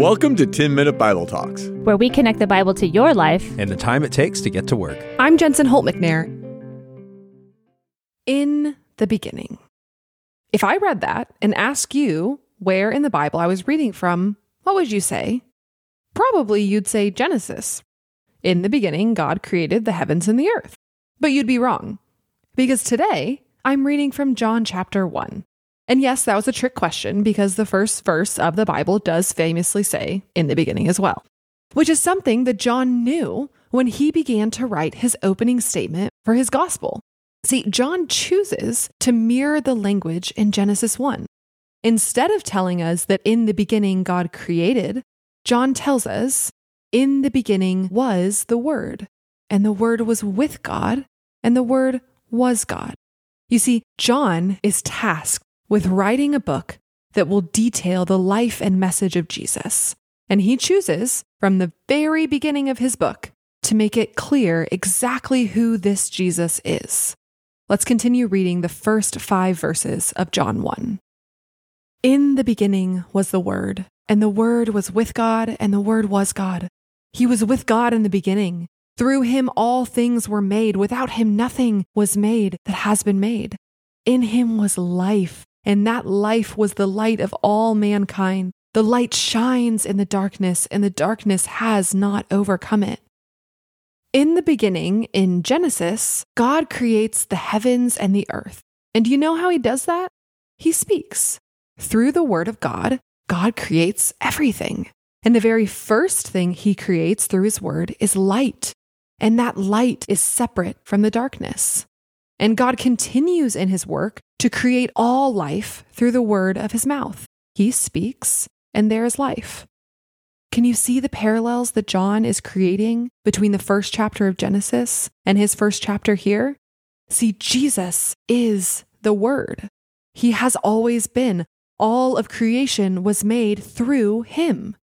Welcome to 10 Minute Bible Talks. where we connect the Bible to your life. and the time it takes to get to work. I'm Jensen Holt McNair. In the beginning. If I read that and asked you where in the Bible I was reading from, what would you say? Probably you'd say Genesis. In the beginning, God created the heavens and the earth. But you'd be wrong. Because today, I'm reading from John chapter 1. And yes, that was a trick question because the first verse of the Bible does famously say, in the beginning as well which is something that John knew when he began to write his opening statement for his gospel. See, John chooses to mirror the language in Genesis 1. Instead of telling us that in the beginning God created, John tells us, in the beginning was the Word, and the Word was with God, and the Word was God. You see, John is tasked with writing a book that will detail the life and message of Jesus. And he chooses, from the very beginning of his book, to make it clear exactly who this Jesus is. Let's continue reading the first five verses of John 1. In the beginning was the Word, and the Word was with God, and the Word was God. He was with God in the beginning. Through him all things were made. Without him nothing was made that has been made. In him was life, and that life was the light of all mankind. The light shines in the darkness, and the darkness has not overcome it. In the beginning, in Genesis, God creates the heavens and the earth. And do you know how he does that? He speaks. Through the word of God, God creates everything. And the very first thing he creates through his word is light. And that light is separate from the darkness. And God continues in his work to create all life through the word of his mouth. He speaks, and there is life. Can you see the parallels that John is creating between the first chapter of Genesis and his first chapter here? See, Jesus is the Word. He has always been. All of creation was made through him.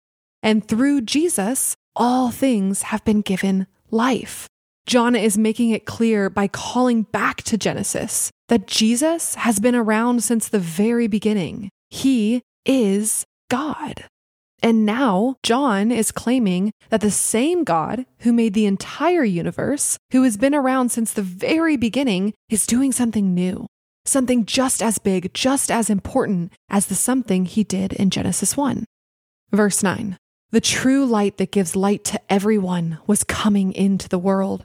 And through Jesus, all things have been given life. John is making it clear by calling back to Genesis that Jesus has been around since the very beginning. He is God. And now John is claiming that the same God who made the entire universe, who has been around since the very beginning, is doing something new, something just as big, just as important as the something he did in Genesis 1. Verse 9 The true light that gives light to everyone was coming into the world.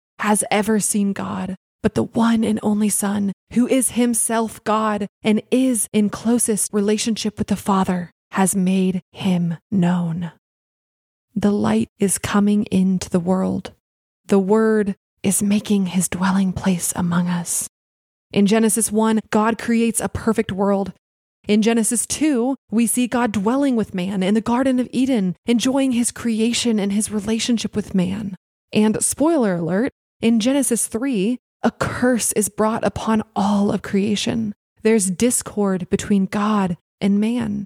has ever seen God but the one and only Son, who is himself God and is in closest relationship with the Father, has made him known. The light is coming into the world. The Word is making his dwelling place among us. In Genesis 1, God creates a perfect world. In Genesis 2, we see God dwelling with man in the Garden of Eden, enjoying his creation and his relationship with man. And spoiler alert, in Genesis 3, a curse is brought upon all of creation. There's discord between God and man.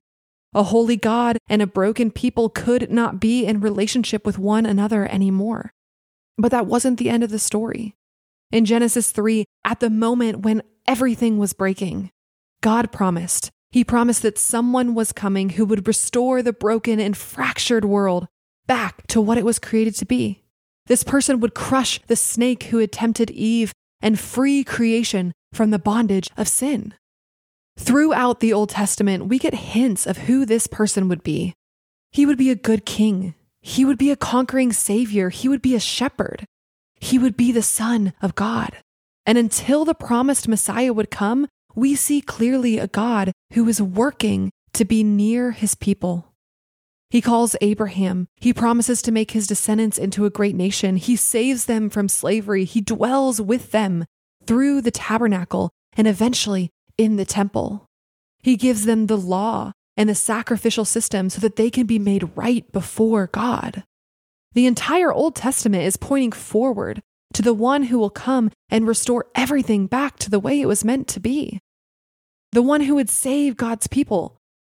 A holy God and a broken people could not be in relationship with one another anymore. But that wasn't the end of the story. In Genesis 3, at the moment when everything was breaking, God promised. He promised that someone was coming who would restore the broken and fractured world back to what it was created to be. This person would crush the snake who had tempted Eve and free creation from the bondage of sin. Throughout the Old Testament, we get hints of who this person would be. He would be a good king. He would be a conquering savior. He would be a shepherd. he would be the Son of God. And until the promised Messiah would come, we see clearly a God who is working to be near his people. He calls Abraham. He promises to make his descendants into a great nation. He saves them from slavery. He dwells with them through the tabernacle and eventually in the temple. He gives them the law and the sacrificial system so that they can be made right before God. The entire Old Testament is pointing forward to the one who will come and restore everything back to the way it was meant to be. The one who would save God's people,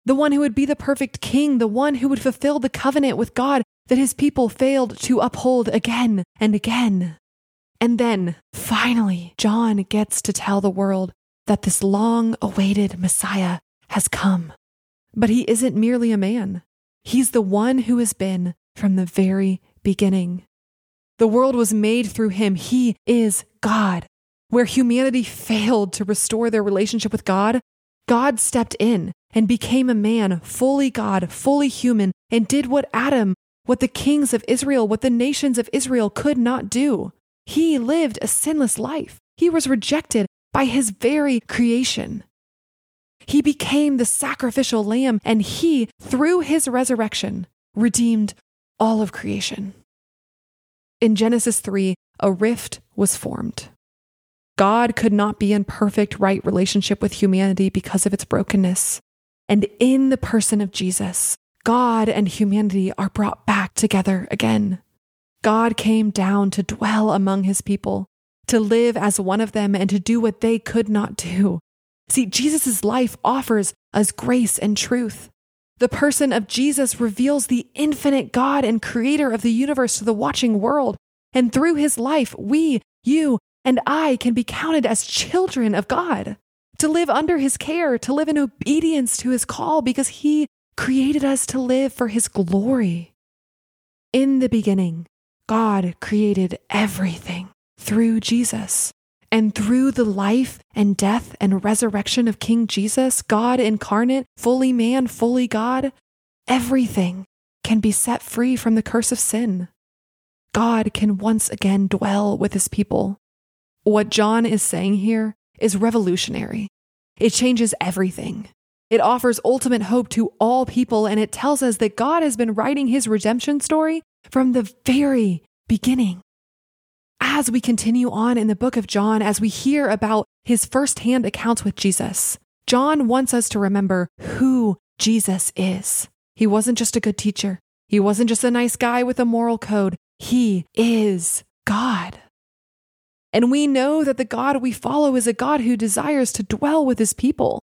the one who would be the perfect king, the one who would fulfill the covenant with God that his people failed to uphold again and again. And then, finally, John gets to tell the world that this long awaited Messiah has come. But he isn't merely a man, he's the one who has been from the very beginning. The world was made through him. He is God. Where humanity failed to restore their relationship with God, God stepped in and became a man, fully God, fully human, and did what Adam, what the kings of Israel, what the nations of Israel could not do. He lived a sinless life. He was rejected by his very creation. He became the sacrificial lamb, and he, through his resurrection, redeemed all of creation. In Genesis 3, a rift was formed. God could not be in perfect right relationship with humanity because of its brokenness. And in the person of Jesus, God and humanity are brought back together again. God came down to dwell among his people, to live as one of them, and to do what they could not do. See, Jesus' life offers us grace and truth. The person of Jesus reveals the infinite God and creator of the universe to the watching world. And through his life, we, you, and I can be counted as children of God, to live under his care, to live in obedience to his call, because he created us to live for his glory. In the beginning, God created everything through Jesus. And through the life and death and resurrection of King Jesus, God incarnate, fully man, fully God, everything can be set free from the curse of sin. God can once again dwell with his people. What John is saying here is revolutionary. It changes everything. It offers ultimate hope to all people, and it tells us that God has been writing his redemption story from the very beginning as we continue on in the book of John, as we hear about his firsthand accounts with Jesus, John wants us to remember who Jesus is. He wasn't just a good teacher, he wasn't just a nice guy with a moral code. He is God. And we know that the God we follow is a God who desires to dwell with his people.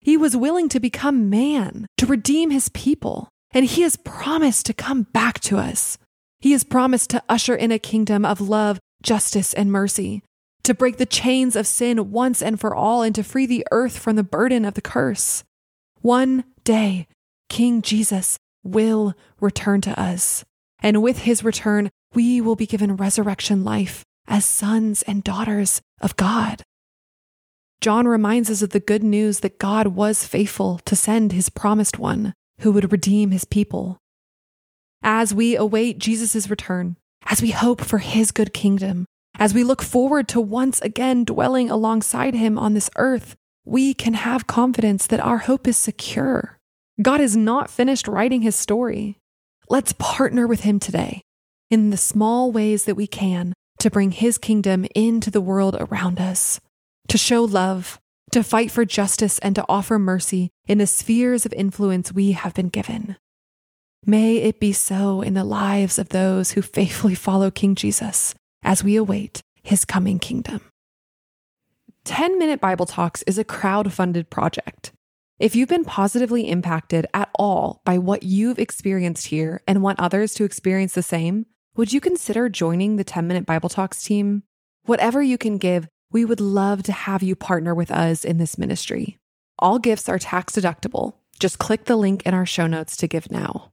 He was willing to become man to redeem his people, and he has promised to come back to us. He has promised to usher in a kingdom of love justice, and mercy, to break the chains of sin once and for all, and to free the earth from the burden of the curse. One day, King Jesus will return to us, and with his return, we will be given resurrection life as sons and daughters of God. John reminds us of the good news that God was faithful to send his promised one who would redeem his people. As we await Jesus' return, as we hope for his good kingdom, as we look forward to once again dwelling alongside him on this earth, we can have confidence that our hope is secure. God is not finished writing his story. Let's partner with him today in the small ways that we can to bring his kingdom into the world around us, to show love, to fight for justice, and to offer mercy in the spheres of influence we have been given. May it be so in the lives of those who faithfully follow King Jesus as we await his coming kingdom. 10 Minute Bible Talks is a crowd funded project. If you've been positively impacted at all by what you've experienced here and want others to experience the same, would you consider joining the 10 Minute Bible Talks team? Whatever you can give, we would love to have you partner with us in this ministry. All gifts are tax deductible. Just click the link in our show notes to give now.